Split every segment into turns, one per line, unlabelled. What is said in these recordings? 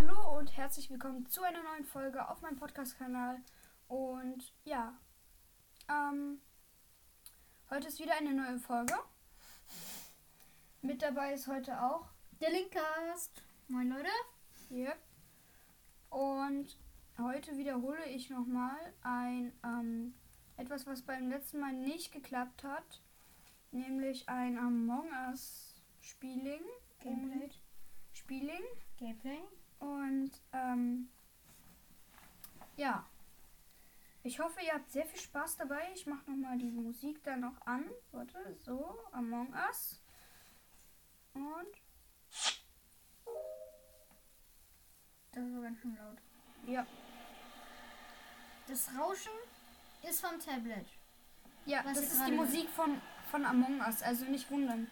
Hallo und herzlich willkommen zu einer neuen Folge auf meinem Podcast-Kanal. Und ja, ähm, heute ist wieder eine neue Folge. Mit dabei ist heute auch
Der Linkcast. Moin Leute.
hier. Und heute wiederhole ich nochmal ein, ähm, etwas, was beim letzten Mal nicht geklappt hat. Nämlich ein Among Us Spieling.
Gameplay.
Spieling.
Gameplay.
Und ähm, ja. Ich hoffe, ihr habt sehr viel Spaß dabei. Ich mache nochmal die Musik dann noch an. Warte, so, Among Us. Und
Das ist aber ganz schön laut.
ja.
Das Rauschen ist vom Tablet.
Ja, das ist die. Musik von, von Among Us. Also nicht wundern.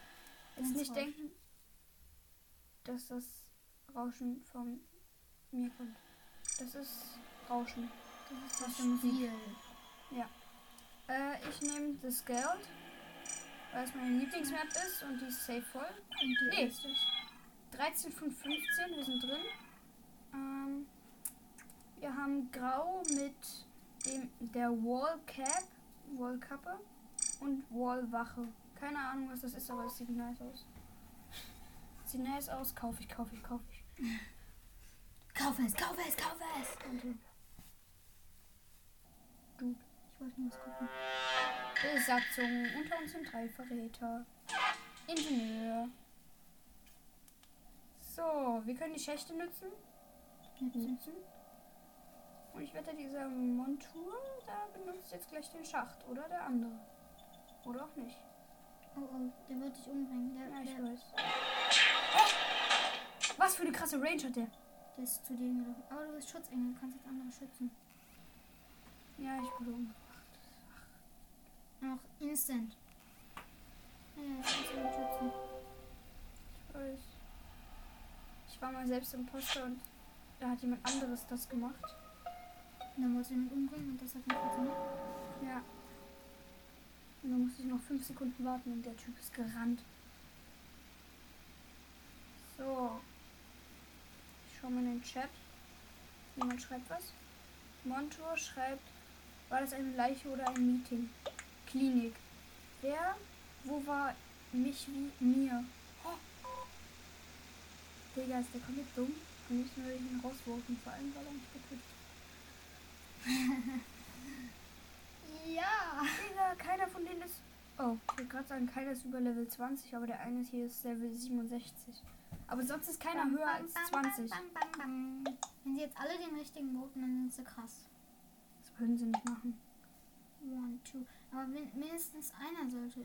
Jetzt nicht denken, dass das Rauschen von mir kommt. Das ist Rauschen.
Das ist
Was
das
für Musik?
Spiel.
Äh, ich nehme das Geld, weil es meine Lieblingsmap ist und die ist safe voll.
Und die
Nee.
ist es.
13 von 15, wir sind drin. Ähm, wir haben Grau mit dem der Wall Cap, Wall Kappe und Wall Wache. Keine Ahnung, was das ist, aber es sieht nice aus. Sieht nice aus, kaufe ich, kaufe ich, kaufe ich.
Kauf es, kauf es, kauf es.
Und
Ich wollte nur was gucken.
Besatzung, unter uns sind drei Verräter. Ingenieur. So, wir können die Schächte nutzen. nutzen. Und ich wette, dieser Montur, da benutzt jetzt gleich den Schacht, oder der andere. Oder auch nicht.
Oh, oh, der wird dich umbringen. Der,
Ja, ich
der,
weiß. Oh! Was für eine krasse Range hat der?
der ist zu dir hingelaufen. Aber du bist Schutzengel, du kannst jetzt andere schützen.
Ja, ich wurde um.
Auch instant. Ja, du ihn schützen.
Ich weiß. Ich war mal selbst Imposter und da hat jemand anderes das gemacht.
Und dann wolltest du ihn umbringen und das hat nicht funktioniert.
Ja. Und dann musste ich noch fünf Sekunden warten und der Typ ist gerannt. So. Schau mal in den Chat. Jemand schreibt was. Montor schreibt, war das eine Leiche oder ein Meeting? Klinik. Wer? Wo war mich wie mir? Oh. Digga, ist der komplett dumm? Liebsten würde ich ihn rauswerfen, vor allem weil er mich getötet.
Ja.
Digga, keiner von denen ist. Oh, ich wollte gerade sagen, keiner ist über Level 20, aber der eine hier ist Level 67. Aber sonst ist keiner höher als 20.
Bam, bam, bam, bam. Wenn sie jetzt alle den richtigen voten, dann sind sie krass.
Das würden sie nicht machen.
One, two. Aber min mindestens einer sollte,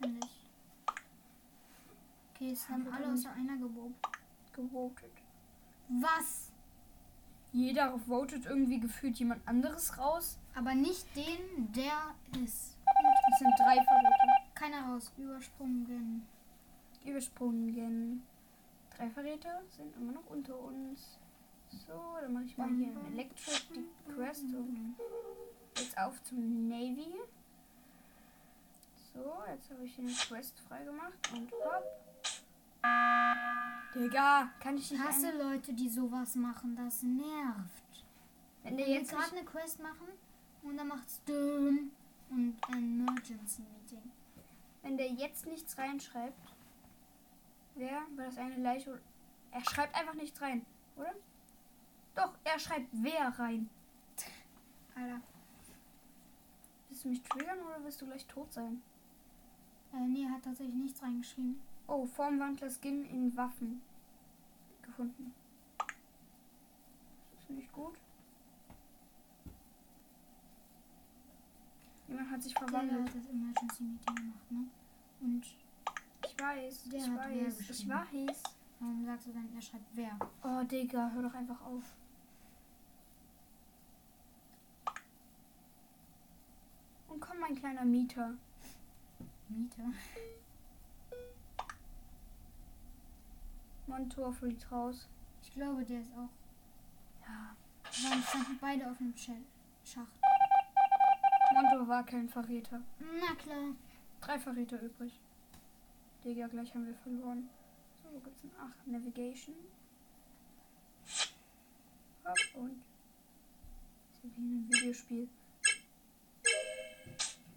finde ich. Okay, es haben
Aber
alle außer einer gewotet.
Gewotet.
Was?
Jeder votet irgendwie gefühlt jemand anderes raus.
Aber nicht den, der ist.
Es sind drei Verräter.
Keiner raus. Übersprungen.
Übersprungen. Drei Verräter sind immer noch unter uns. So, dann mache ich mal
Bam,
hier in Electric Quest und
Mhm.
jetzt auf zum Navy. So, jetzt habe ich eine Quest freigemacht und hopp. Digga, kann ich
Ich
nicht
hasse
ein-
Leute, die sowas machen. Das nervt.
Wenn der
wir
jetzt
gerade eine Quest machen und dann macht's Düm und ein Emergency Meeting.
wenn der jetzt nichts reinschreibt, wer war das eine Leiche? Er schreibt einfach nichts rein, oder? Doch, er schreibt wer rein.
Alter.
Willst du mich triggern oder willst du gleich tot sein?
Äh, nee, er hat tatsächlich nichts reingeschrieben.
Oh, Formwandler Skin in Waffen gefunden. Das ist nicht gut. Jemand hat sich
Der
verwandelt.
hat das Emergency Meeting gemacht, ne? Und
weiß,
Der
ich weiß, ich weiß.
warum sagst du dann, er schreibt wer?
Oh, Digga, hör doch einfach auf. Und komm, mein kleiner Mieter.
Mieter.
Montor fliegt raus.
Ich glaube, der ist auch.
Ja.
Es standen beide auf dem Sch- Schacht.
Montor war kein Verräter.
Na klar.
Drei Verräter übrig. Digga, gleich haben wir verloren. So, wo gibt's denn? Ach, Navigation. Hopp und. So wie in einem Videospiel.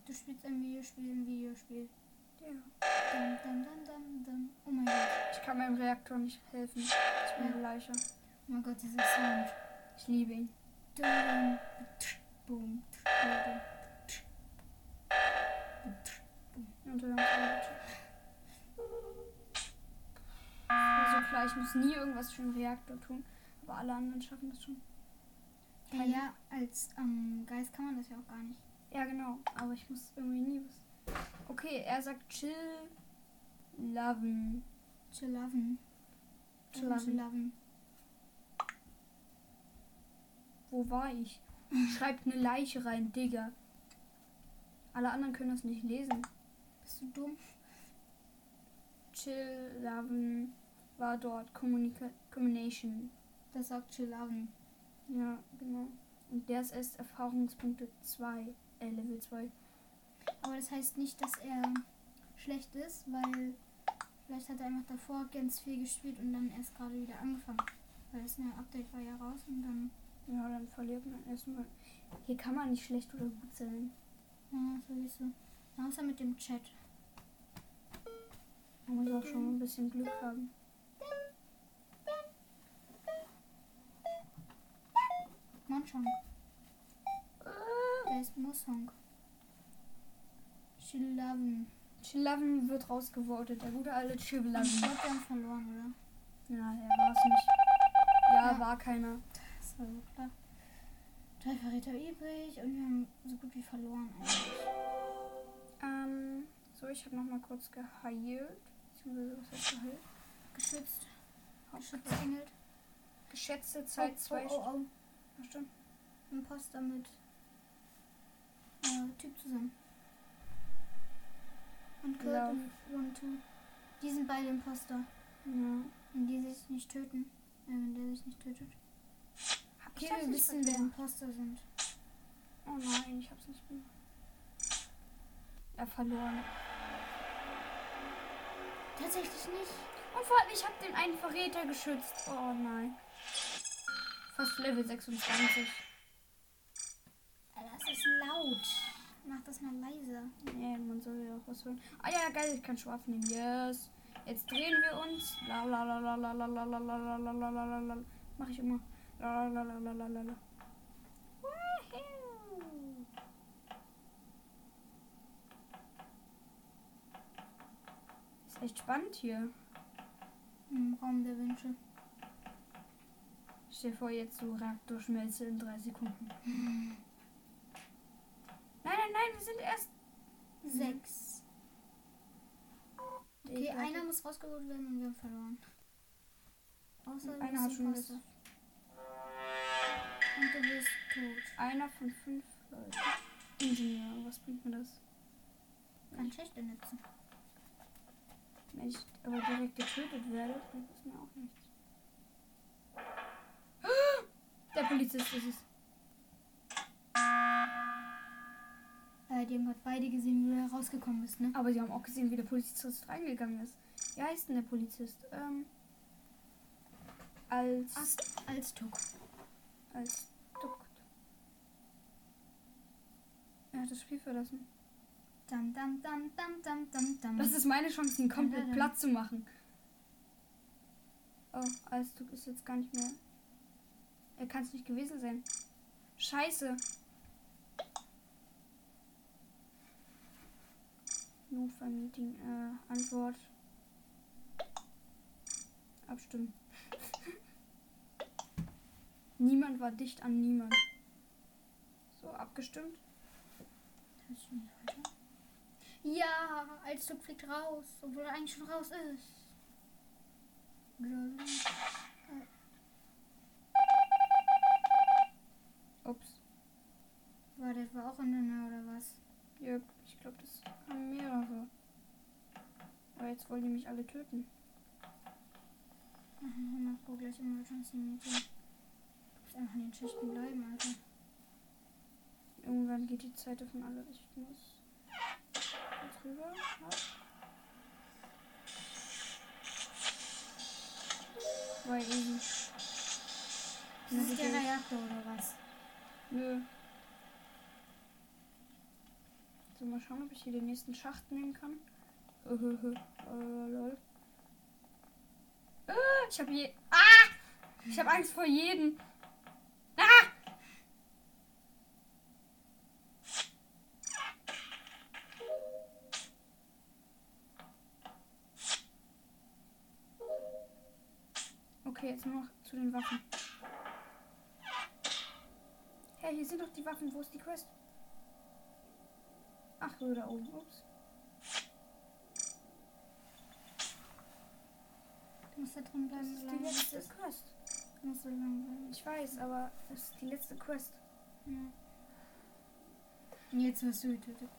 Du spielst ein Videospiel ein Videospiel.
Ja.
Dann, dann, dann, dann, dann. Oh mein Gott.
Ich kann meinem Reaktor nicht helfen. Ich bin eine Leiche.
Oh mein Gott, dieser Sound.
Ich liebe ihn.
Dum, tsch, boom, boom,
boom, tsch, boom. Und dann also klar, ich muss nie irgendwas für den Reaktor tun. Aber alle anderen schaffen das schon.
Ja, ja, als ähm, Geist kann man das ja auch gar nicht.
Ja, genau. Aber ich muss irgendwie nie was. Okay, er sagt chill, loven.
Chillaven.
Chillaven.
Chillaven.
Wo war ich? Schreibt eine Leiche rein, Digga. Alle anderen können das nicht lesen.
Bist du dumm?
Chill, loven war dort. Communica Combination.
Das sagt Chillaven.
Ja, genau. Und der ist erst Erfahrungspunkte 2. Äh, Level 2.
Aber das heißt nicht, dass er schlecht ist, weil vielleicht hat er einfach davor ganz viel gespielt und dann erst gerade wieder angefangen. Weil das neue Update war ja raus und dann.
Ja, dann verliert man erstmal. Hier kann man nicht schlecht oder gut sein.
Ja, sowieso. Außer mit dem Chat.
Man muss auch schon ein bisschen Glück haben.
Monchong. Der ist Mosong. Chillaven.
Chillaven wird rausgevotet. Der gute alte
Ich
Chillaven.
glaube, wir haben verloren, oder?
Ja, er war es nicht. Ja,
Ja.
war keiner.
Das war so klar. Drei Verräter übrig und wir haben so gut wie verloren eigentlich.
Ähm, so, ich habe noch mal kurz geheilt. Geheilt?
Geschützt.
Okay.
Geschützengelt.
Geschätzte Zeit
oh,
zwei
oh, oh, oh.
Stimmt.
Imposter mit äh, Typ zusammen. Und Kurt und One. Die sind beide Imposter.
Ja.
Wenn die sich nicht töten. Äh, wenn der sich nicht tötet.
Hab
Okay,
ich das
wir wissen, wer? Imposter sind.
Oh nein, ich hab's nicht gemacht. Er verloren.
Tatsächlich nicht.
Und vor allem, ich habe den einen Verräter geschützt. Oh nein. Fast Level 26.
Äh, Das ist laut. Mach das mal leiser.
Nee, man soll ja auch was hören. Ah ja, geil, ich kann Schwaf nehmen. Yes. Jetzt drehen wir uns. La la la la la la la la la la la la la. Mach ich immer. La la la la la la la. Ist echt spannend hier.
Im Raum der Wünsche.
Stell dir vor, jetzt so Reaktorschmelze in drei Sekunden. Nein, nein, nein, wir sind erst.
Sechs. Okay,
Ich
einer muss rausgeholt werden und wir haben verloren. Außer du
Einer hat schon
Imposter. Und du bist tot.
Einer von fünf Leuten. Ingenieur, was bringt mir das?
Kann Schächte nützen.
Wenn ich aber direkt getötet werde, bringt es mir auch nichts. Der Polizist ist es.
Äh, die haben gerade beide gesehen, wie du da rausgekommen bist, ne?
Aber sie haben auch gesehen, wie der Polizist reingegangen ist. Wie heißt denn der Polizist? Ähm, als.
Ast als Tuck.
als Dukt. Er hat das Spiel verlassen.
Dam, dam, dam.
Das ist meine Chance, ihn komplett platt zu machen. Oh, Alstuk ist jetzt gar nicht mehr. Er kann es nicht gewesen sein. Scheiße. Notfallmeeting, äh, Antwort. Abstimmen. niemand war dicht an niemand. So, abgestimmt.
Das ist nicht weiter. Ja, als Tuck fliegt raus, obwohl er eigentlich schon raus ist.
Ups.
War der war auch in der Nähe oder was?
Ja, ich glaube, das haben mehrere. Aber jetzt wollen die mich alle töten.
Mach wohl gleich Emergency Meeting. Du musst einfach in den Schichten bleiben, Alter.
Irgendwann geht die Zeit davon alle. Ich muss drüber habe. Weil eben.
Das ist ja eine Jacke oder was?
Nö. So, mal schauen, ob ich hier den nächsten Schacht nehmen kann. Äh, äh, äh, ich habe je. Ah! Ich habe Angst vor jedem. Waffen. Hey, hier sind doch die Waffen. Wo ist die Quest? Ach so, da oben. Ups.
Du musst da drin
Das
bleiben.
ist die letzte
ist.
Quest.
Du musst so lange bleiben.
Ich weiß, aber das ist die letzte Quest.
Ja. Jetzt wirst du getötet.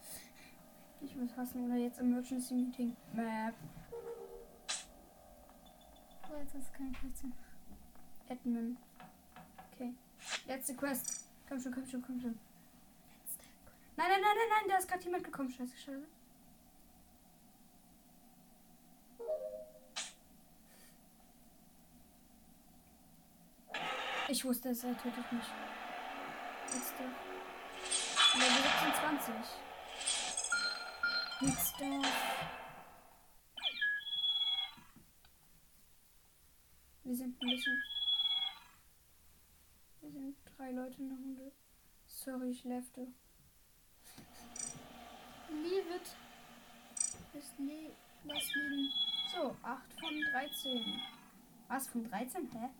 Ich muss hassen oder jetzt Emergency Meeting. Map.
Oh, jetzt hast du keine Plätze.
Admin. Okay. Letzte Quest. Komm schon, komm schon, komm schon. Nein, nein, nein, nein, nein, da ist gerade jemand gekommen. Scheiße, scheiße. Ich wusste es, er tötet mich. Letzte. Level 26.
Letzter.
Wir sind ein bisschen. Drei Leute in der Runde. Sorry, ich lefte.
Leave it. Das Le das lieben.
So, 8 von 13. Was von 13? Hä?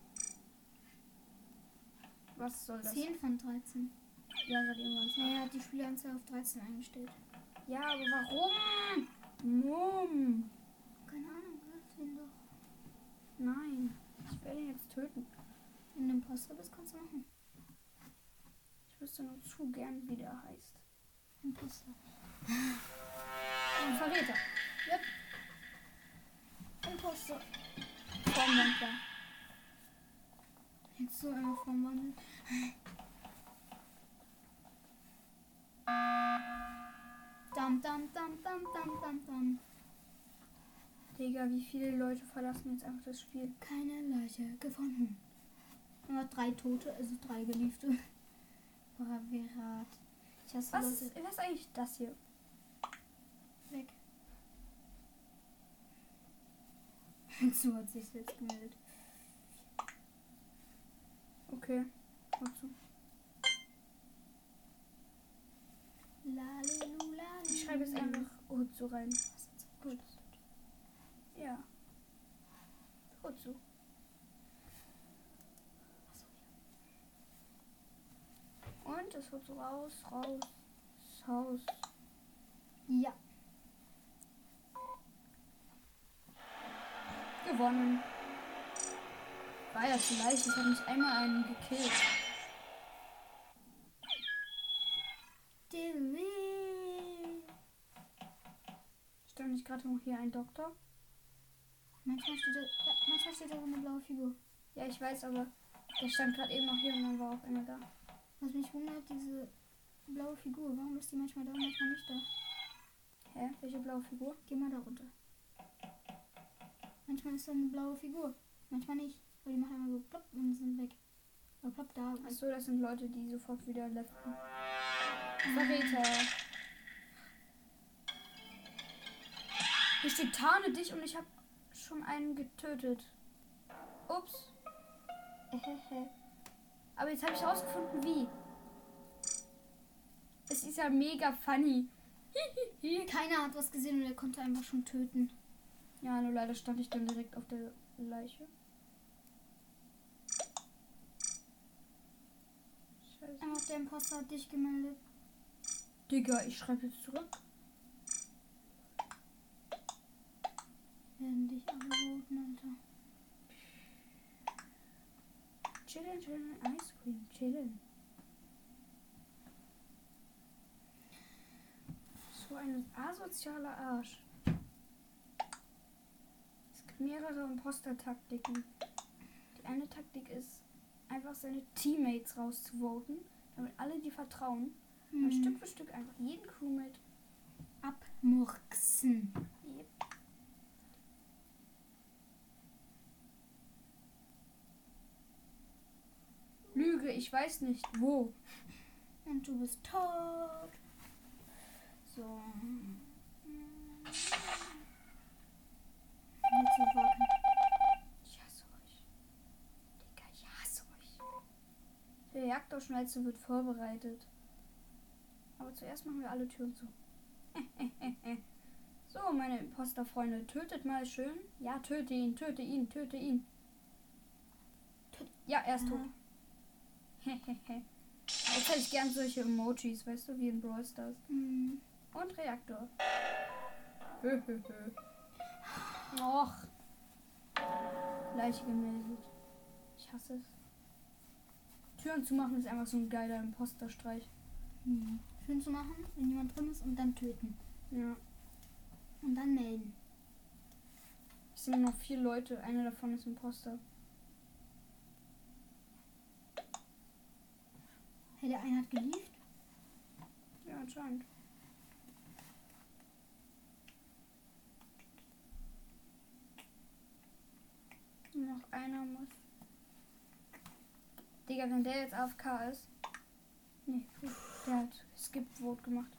Was soll das?
10 von 13.
Ja, seit irgendwann.
Naja, hat die Spieleranzahl auf 13 eingestellt.
Ja, aber warum? Mumm.
Keine Ahnung, greif ihn doch.
Nein. Ich werde ihn jetzt töten.
Wenn du Imposter bist, kannst du machen.
Ich wüsste nur zu gern, wie der heißt.
Imposter.
Ein Verräter.
Yep. Imposter.
Formwandler.
Jetzt so einer vom Wandel. Dam, dam, dam, dam, dam, dam, dam.
Digga, wie viele Leute verlassen jetzt einfach das Spiel?
Keine Leiche gefunden. Nur drei Tote, also drei Geliebte. Hasse
Was
Leute
ist, was eigentlich das hier?
weg. so hat sich jetzt gemeldet.
Okay. Wozu? Ich schreibe jetzt einfach Hutsu rein. Gut. Ja. Hutsu. Und es wird so raus, raus, Haus.
Ja.
Gewonnen. War ja zu leicht, ich habe nicht einmal einen gekillt. Stand nicht gerade noch hier ein Doktor?
Manchmal steht da, ja, manchmal steht da eine blaue Figur.
Ja, ich weiß, aber der stand gerade eben noch hier und dann war auch einer da.
Was mich wundert, diese blaue Figur, warum ist die manchmal da und manchmal nicht da?
Hä? Welche blaue Figur?
Geh mal da runter. Manchmal ist da eine blaue Figur, manchmal nicht. Weil die machen einmal so plopp und sind weg. Oder plopp da.
Achso, das sind Leute, die sofort wieder leften. Verräter. Hier steht tarne dich und ich habe schon einen getötet. Ups. Ehehe. Aber jetzt habe ich herausgefunden, wie. Es ist ja mega funny.
Keiner hat was gesehen und er konnte einfach schon töten.
Ja, nur leider stand ich dann direkt auf der Leiche. Scheiße.
Einfach der Imposter hat dich gemeldet.
Digga, ich schreibe jetzt zurück.
Werden dich alle roten, Alter.
Chillen, chillen, Ice Cream, chillen. So ein asozialer Arsch. Es gibt mehrere Imposter-Taktiken. Die eine Taktik ist, einfach seine Teammates rauszuvoten, damit alle die vertrauen. Und
Hm.
Stück für Stück einfach jeden Crewmate.
Abmurksen.
Lüge, ich weiß nicht wo.
Und du bist tot. So. Jetzt zu warten.
Ich hasse euch. Digga, ich hasse euch. Der Jagdausschneize wird vorbereitet. Aber zuerst machen wir alle Türen zu. so, meine Imposterfreunde, tötet mal schön. Ja, töte ihn, töte ihn, töte ihn. Töt ja, er ist tot. Jetzt hätte ich gern solche Emojis, weißt du, wie in Brawl Stars.
Hm.
Und Reaktor. Och. Leiche gemeldet. Ich hasse es. Türen zu machen ist einfach so ein geiler Imposterstreich.
Hm. Schön zu machen, wenn jemand drin ist und dann töten.
Ja.
Und dann melden.
Es sind nur noch vier Leute. Einer davon ist Imposter.
Hey, der eine hat geliefert.
Ja, anscheinend. Noch einer muss. Digga, wenn der jetzt AFK ist. Nee, der hat Skip Vote gemacht.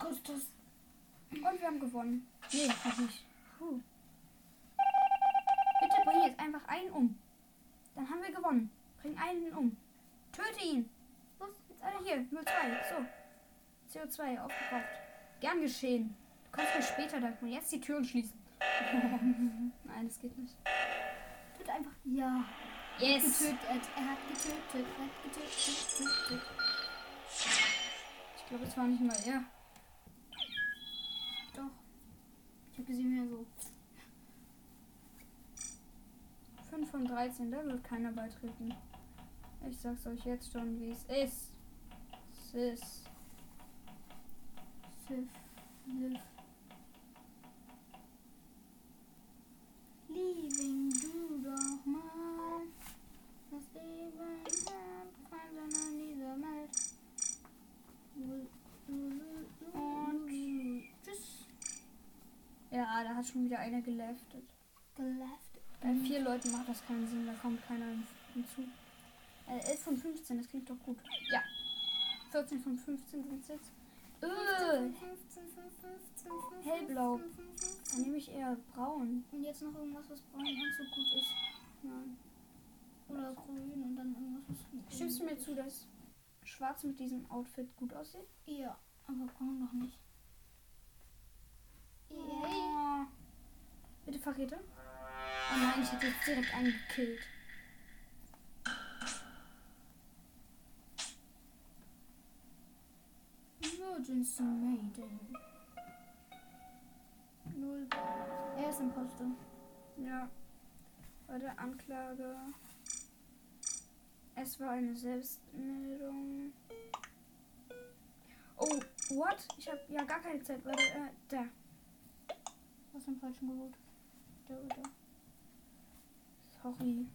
Augustus.
Und wir haben gewonnen. Nee, noch nicht. Puh. Bitte bring jetzt einfach einen um. Dann haben wir gewonnen. Bring einen um. Töte ihn. Einer hier. 02. So. CO2 aufgebraucht. Gern geschehen. Du kannst mir später danken. Jetzt die Türen schließen. Nein, das geht nicht. Töte einfach.
Ja.
Yes.
Getötet. Er hat getötet. Er hat getötet.
Ich glaube, es war nicht mal er.
Doch. Ich habe gesehen, wie er so.
5 von 13. Da wird keiner beitreten. Ich sag's euch jetzt schon, wie es ist. Ist.
Sif. Liv. Liebing du doch mal. Das Leben Sinn in dieser Welt.
Und-
tschüss.
Ja, da hat schon wieder einer geleftet.
Geleft.
Bei vier Leuten macht das keinen Sinn, da kommt keiner hinzu. Äh, 11 von 15, das klingt doch gut. Ja. 14 von 15 sind es jetzt. Äh,
15, 15, 15, 15,
Hellblau.
15, 15.
dann nehme ich eher braun.
Und jetzt noch irgendwas, was braun und so gut ist.
Nein.
Oder grün und dann irgendwas, was.
Stimmst du mir zu, dass schwarz mit diesem Outfit gut aussieht?
Ja, aber braun noch nicht. Yay.
Oh. Bitte Verräter. Oh nein, ich hätte jetzt direkt einen gekillt.
Emergency Mayday. Null. Er ist Imposter.
Ja. Bei der Anklage. Es war eine Selbstmeldung. Oh, what? Ich habe ja gar keine Zeit. Warte, äh, da.
Was im falschen geholt?
Da oder? Sorry.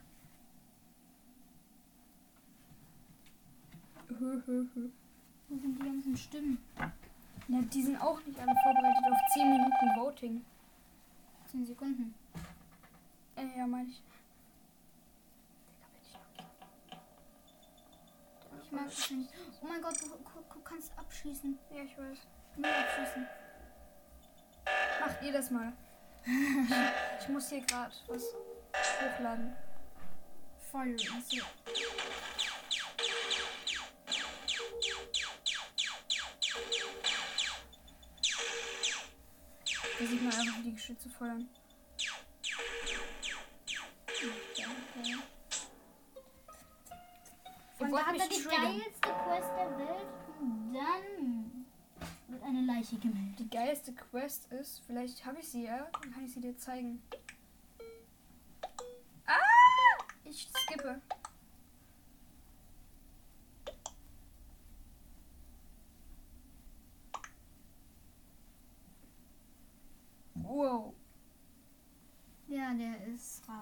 Wo sind die ganzen Stimmen?
Ja, die sind auch nicht alle vorbereitet auf 10 Minuten Voting.
10 Sekunden.
Äh, ja, meine ich. Ich
mag es nicht. Oh mein Gott, du, du, du kannst abschießen.
Ja, ich weiß.
Nur abschießen.
Macht ihr das mal. ich muss hier gerade was hochladen.
Feuer.
Da sieht man einfach, wie die Geschütze feuern.
Und da hat er die
triggern.
geilste Quest der Welt. Und dann wird eine Leiche gemeldet.
Die geilste Quest ist, vielleicht habe ich sie ja, dann kann ich sie dir zeigen. Ah! Ich skippe. Wow.
Ja, der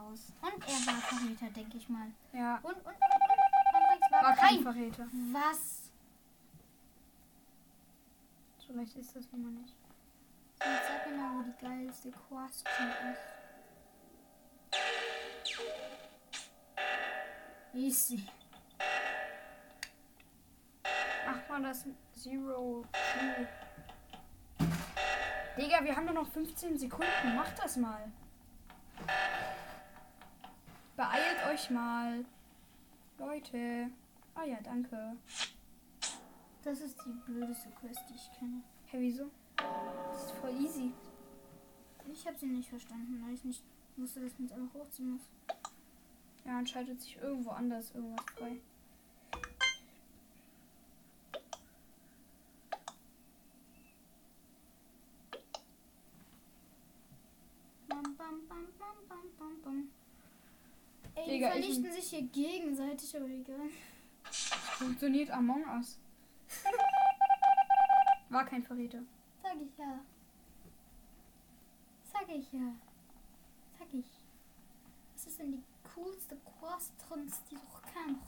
raus. Und er war Verräter, denke ich mal.
Ja,
Und, und, und, war,
war kein
kein.
Verräter.
Was?
So leicht ist das nun mal nicht.
Jetzt sag mir mal, wo die geilste Question ist. Easy.
Macht man das Zero Digga, wir haben nur noch 15 Sekunden. Macht das mal. Beeilt euch mal. Leute. Ah ja, danke.
Das ist die blödeste Quest, die ich kenne.
Hä, wieso? Das ist voll easy.
Ich habe sie nicht verstanden, weil ich nicht wusste, dass man es einfach hochziehen muss.
Ja, dann schaltet sich irgendwo anders irgendwas frei.
Bam, bam, bam, bam, bam, bam, bam.
Digga, ich-
vernichten sich hier gegenseitig, aber egal.
Funktioniert Among Us. War kein Verräter.
Sag ich ja. Sag ich ja. Sag ich. Was ist denn die coolste Quest trotz die doch kann?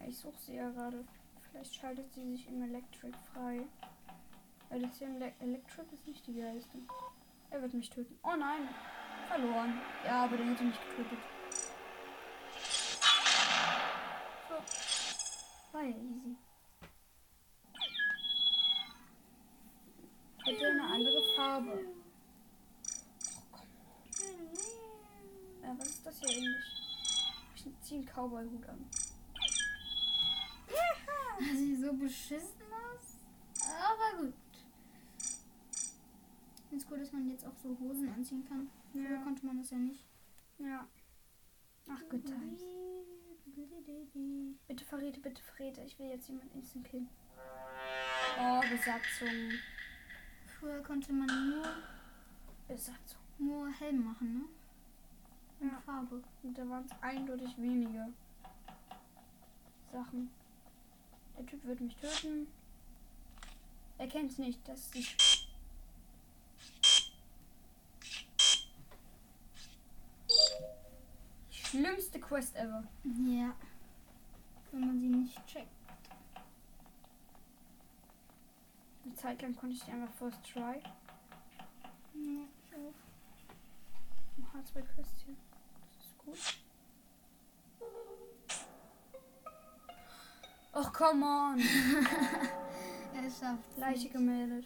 Ja, ich suche sie ja gerade. Vielleicht schaltet sie sich im Electric frei. Weil das hier im Le Electric ist nicht die geilste. Er wird mich töten. Oh nein. Verloren. Ja, aber der hätte mich getötet. Ja easy. Hätte eine andere Farbe. Ja, was ist das hier eigentlich? Ich ziehe einen Cowboy-Hut an.
Sieht so beschissen aus. Aber gut. Ist gut, dass man jetzt auch so Hosen anziehen kann. Früher
Ja.
konnte man das ja nicht.
Ja. Ach, good times. Bitte verrate, bitte verrate. Ich will jetzt jemanden instant killen. Oh, Besatzung.
Früher konnte man nur,
Besatzung.
nur Helm machen, ne? Und
Ja.
Farbe.
Und da waren es eindeutig wenige Sachen. Der Typ wird mich töten. Er kennt's nicht. Das ist die schlimmste Quest ever.
Ja. Wenn man sie nicht checkt.
Eine Zeit lang konnte ich die einfach first try.
Ja, ich auch.
Ein H2-Quest hier. Das ist gut. Och, come on.
Er schafft
Leiche gemeldet.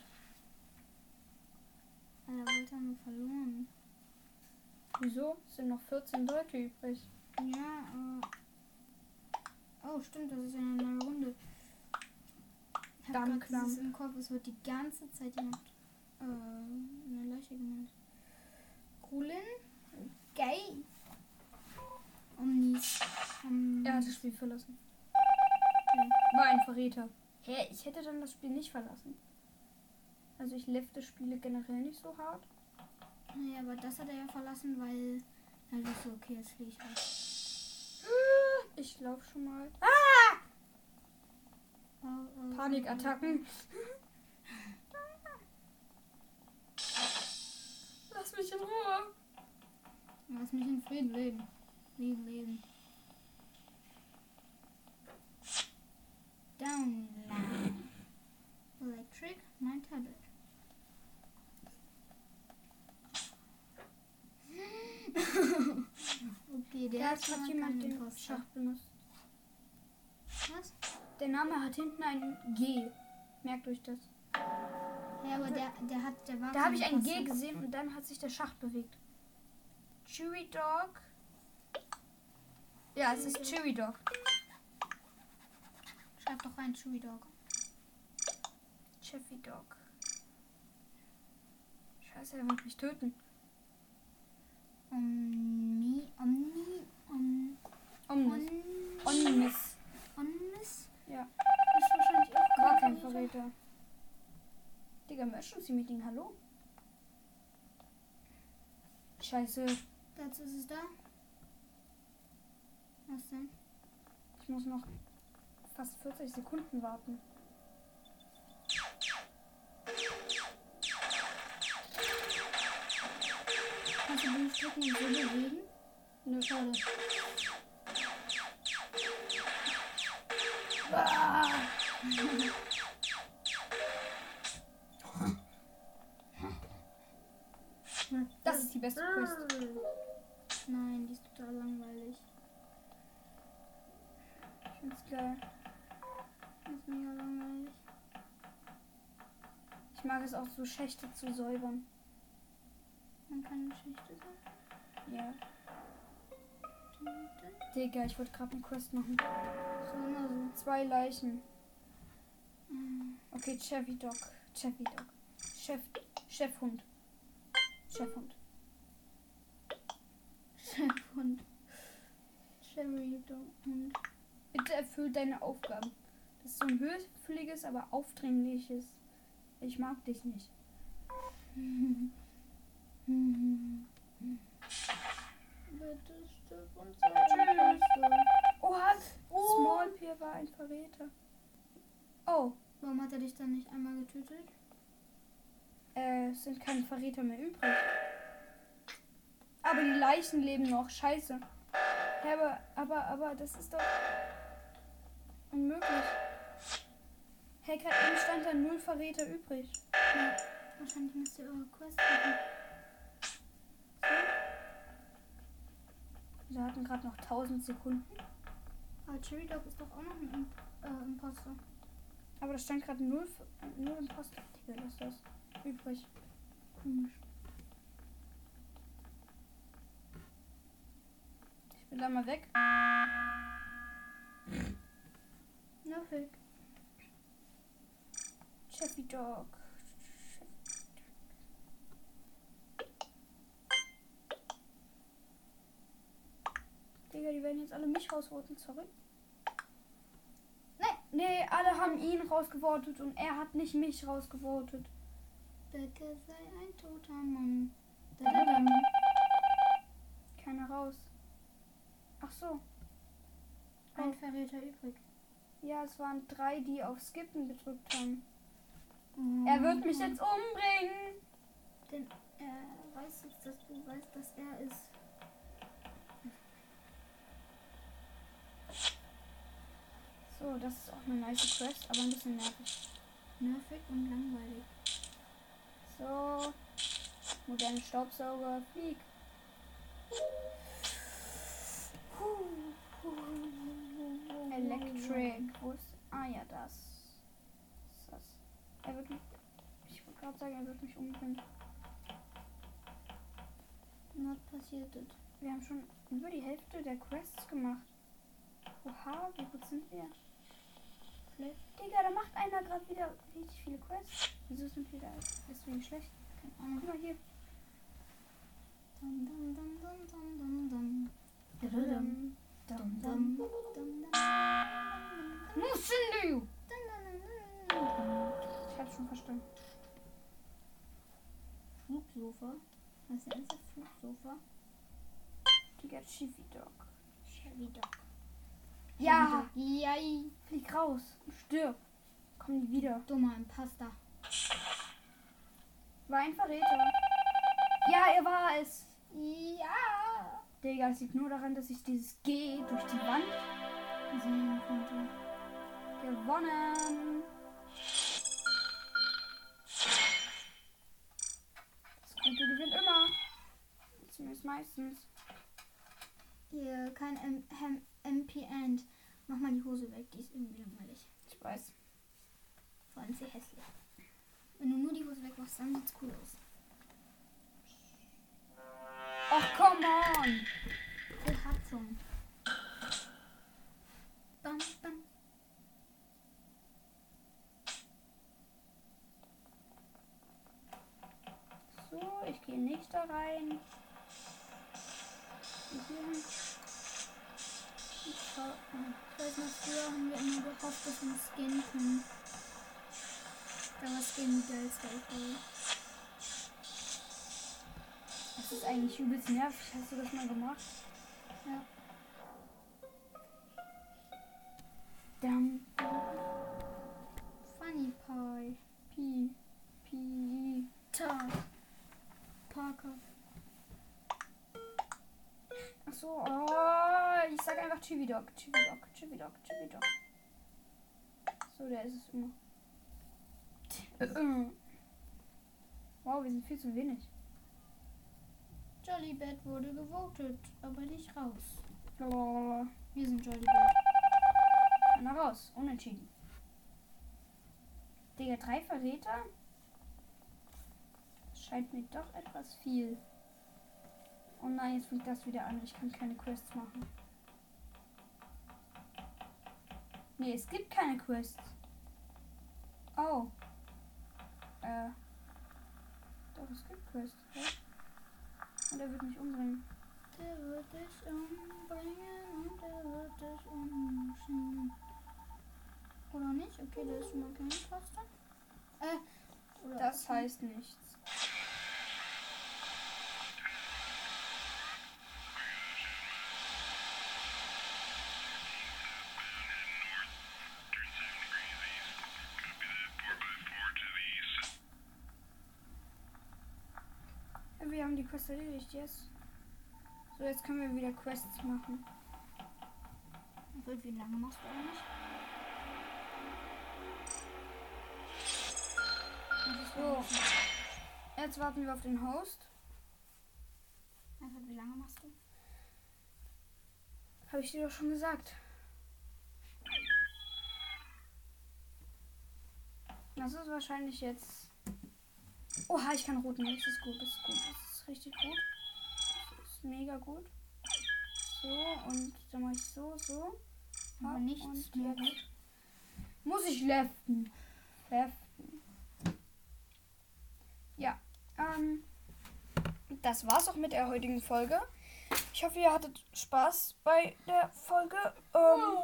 Er wollte nur verloren.
Wieso? Es sind noch 14 Leute übrig.
Ja, aber. Oh, stimmt, das ist eine neue Runde. Ich hab grad dieses im Kopf, es wird die ganze Zeit jemand äh, eine Leiche gemeldet. Grulin? Geil! Omnis. Um,
Er hat das Spiel verlassen.
okay.
War ein Verräter. Hä? Ich hätte dann das Spiel nicht verlassen. Also ich lefte Spiele generell nicht so hart.
Naja, aber das hat er ja verlassen, weil. Also so, okay, jetzt fliege ich raus.
Ich lauf schon mal.
Oh,
Panikattacken. Lass mich in Ruhe.
Lass mich in Frieden leben. Leben, leben. Download. Electric, mein Tablet. Okay, der
Da
ist
hat jemand den
Imposter.
Schacht benutzt.
Was?
Der Name hat hinten ein G. Merkt euch das.
Ja, aber der, der hat, der war
Da habe ich ein G gesehen und dann hat sich der Schacht bewegt. Chewy Dog. Ja, es ist Chewy Dog.
Schreib doch rein, Chewy Dog.
Cheffy Dog. Scheiße, er wird mich töten.
Omni, Omni, Om,
Omnis.
On,
Omnis.
Omnis?
Ja.
Ist wahrscheinlich auch
War kein
Verräter.
Digga, Emergency-Meeting, hallo? Scheiße,
Dazu ist es da. Was denn?
ich muss noch fast 40 Sekunden warten.
Kannst du den Stricken so bewegen?
Nö, schade. Das ist die beste Quest.
Nein, die ist total langweilig.
Ich find's geil.
Die ist mega langweilig.
Ich mag es auch so Schächte zu säubern.
Man kann Geschichte sein.
Ja. Digga, ich wollte gerade eine Quest machen.
So.
Zwei Leichen.
Mm.
Okay, Chevy Dog. Chevy Dog. Chef. Chefhund. Chefhund.
Chefhund. Cherry Hund.
Bitte erfüll deine Aufgaben. Das ist so ein höfliches, aber aufdringliches. Ich mag dich nicht.
Und Bester.
Oha,
Oh.
Small Pier war ein Verräter. Oh,
Warum hat er dich dann nicht einmal getötet?
äh, es sind keine Verräter mehr übrig. Aber die Leichen leben noch. Scheiße. Ja, aber, aber, aber, das ist doch unmöglich. Hey, gerade stand da null Verräter übrig.
Ja, wahrscheinlich müsst ihr eure Quest machen.
Wir hatten gerade noch 1000 Sekunden.
Aber Cherry Dog ist doch auch noch ein äh, Imposter.
Aber da stand gerade null, null Imposter. Digga, was ist das? Übrig.
Komisch.
Ich bin da mal weg.
Nervig.
Cheffy Dog. Digga, die werden jetzt alle mich rausvoten, sorry. Nee, nee, alle haben ihn rausgevotet und er hat nicht mich rausgevotet.
Bitte sei ein toter Mann. Dadadam.
Keiner raus. Ach so.
Ein Verräter übrig.
Ja, es waren drei, die auf Skippen gedrückt haben.
Oh.
Er wird mich jetzt umbringen.
Denn er weiß jetzt, dass du weißt, dass er ist.
So, das ist auch eine nice Quest, aber ein bisschen nervig.
Nervig und langweilig.
So. Moderne Staubsauger, flieg. Electric. Wo ist. Ah ja, das. ist das. Er wird mich. Ich wollte gerade sagen, er wird mich umbringen.
Not passiert it.
Wir haben schon über die Hälfte der Quests gemacht. Oha, wie gut sind wir?
Vielleicht.
Digga, da macht einer gerade wieder richtig viele Quests. Wieso sind wir da deswegen schlecht?
Keine Ahnung.
Guck mal hier.
Dum.
Ich hab's schon verstanden.
Flugsofa. Was ist denn das Flugsofa?
Digga, Chiffy Dog.
Chevy Dog.
Ja!
Yay.
Flieg raus. Stirb. Komm nie wieder.
Dummer Imposter.
War ein Verräter. Ja, er war es.
Ja.
Digga, es liegt nur daran, dass ich dieses G durch die Wand
Sehen konnte.
gewonnen. Das Gute gewinnt immer. Zumindest meistens.
Hier, kein M M MP End. Mach mal die Hose weg, die ist irgendwie langweilig.
Ich weiß.
Vor allem sehr hässlich. Wenn du nur die Hose wegmachst, dann sieht's cool aus.
Ach, come on.
Schon. Bam, bam.
So, ich gehe nicht da rein. Hier.
Ich, weiß noch, früher haben wir immer gehofft, dass wir Skin können. Da war Skin die geilste Idee.
Das ist eigentlich übelst nervig. Hast du das mal gemacht?
Ja.
Chibi Dog, Chibi Dog. So, der ist es immer. Wow, wir sind viel zu wenig.
Jollybet wurde gewotet, aber nicht raus.
Blablabla.
Wir sind Jollybet.
Einer raus, unentschieden. Digga, drei Verräter? scheint mir doch etwas viel. Oh nein, jetzt fängt das wieder an. Ich kann keine Quests machen. Nee, es gibt keine Quests. Oh. Äh. Doch, es gibt Quests. Hä? Und er wird mich umbringen.
Der wird dich umbringen und der wird dich umschneiden. Oder nicht? Okay, da ist schon mal keine Taste. Äh, oder
Das heißt nichts. Quest erledigt, yes. So, jetzt können wir wieder Quests machen.
Wird wie lange machst du eigentlich?
So. Jetzt warten wir auf den Host.
Einfach wie lange machst du?
Habe ich dir doch schon gesagt. Das ist wahrscheinlich jetzt. Oha, ich kann rot nehmen. Das ist gut, das ist gut. Das ist richtig gut. Das ist mega gut. So, und dann mache ich so, so.
Aber
Hopp,
nichts mehr.
Muss ich leften. Leften. Ja. Ähm. Das war's auch mit der heutigen Folge. Ich hoffe, ihr hattet Spaß bei der Folge. Ähm,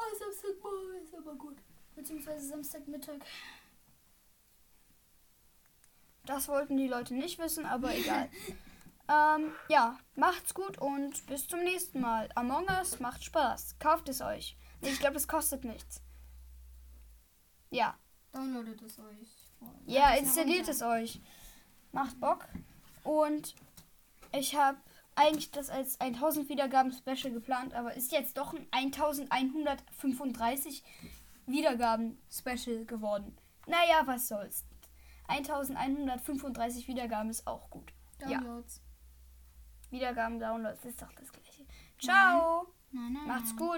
Oh, Samstagmorgen ist aber gut. Beziehungsweise Samstagmittag.
Das wollten die Leute nicht wissen, aber egal. ähm, ja, macht's gut und bis zum nächsten Mal. Among Us macht Spaß. Kauft es euch. Nee, ich glaube, es kostet nichts. Ja.
Downloadet es euch.
Ja, installiert es euch. Macht Bock. Und ich habe eigentlich das als 1000 Wiedergaben Special geplant, aber ist jetzt doch ein 1135 Wiedergaben Special geworden. Naja, was soll's. 1135 Wiedergaben ist auch gut. Ja.
Downloads.
Wiedergaben, Downloads ist doch das gleiche. Ciao.
Nein, nein.
Macht's
nein.
gut.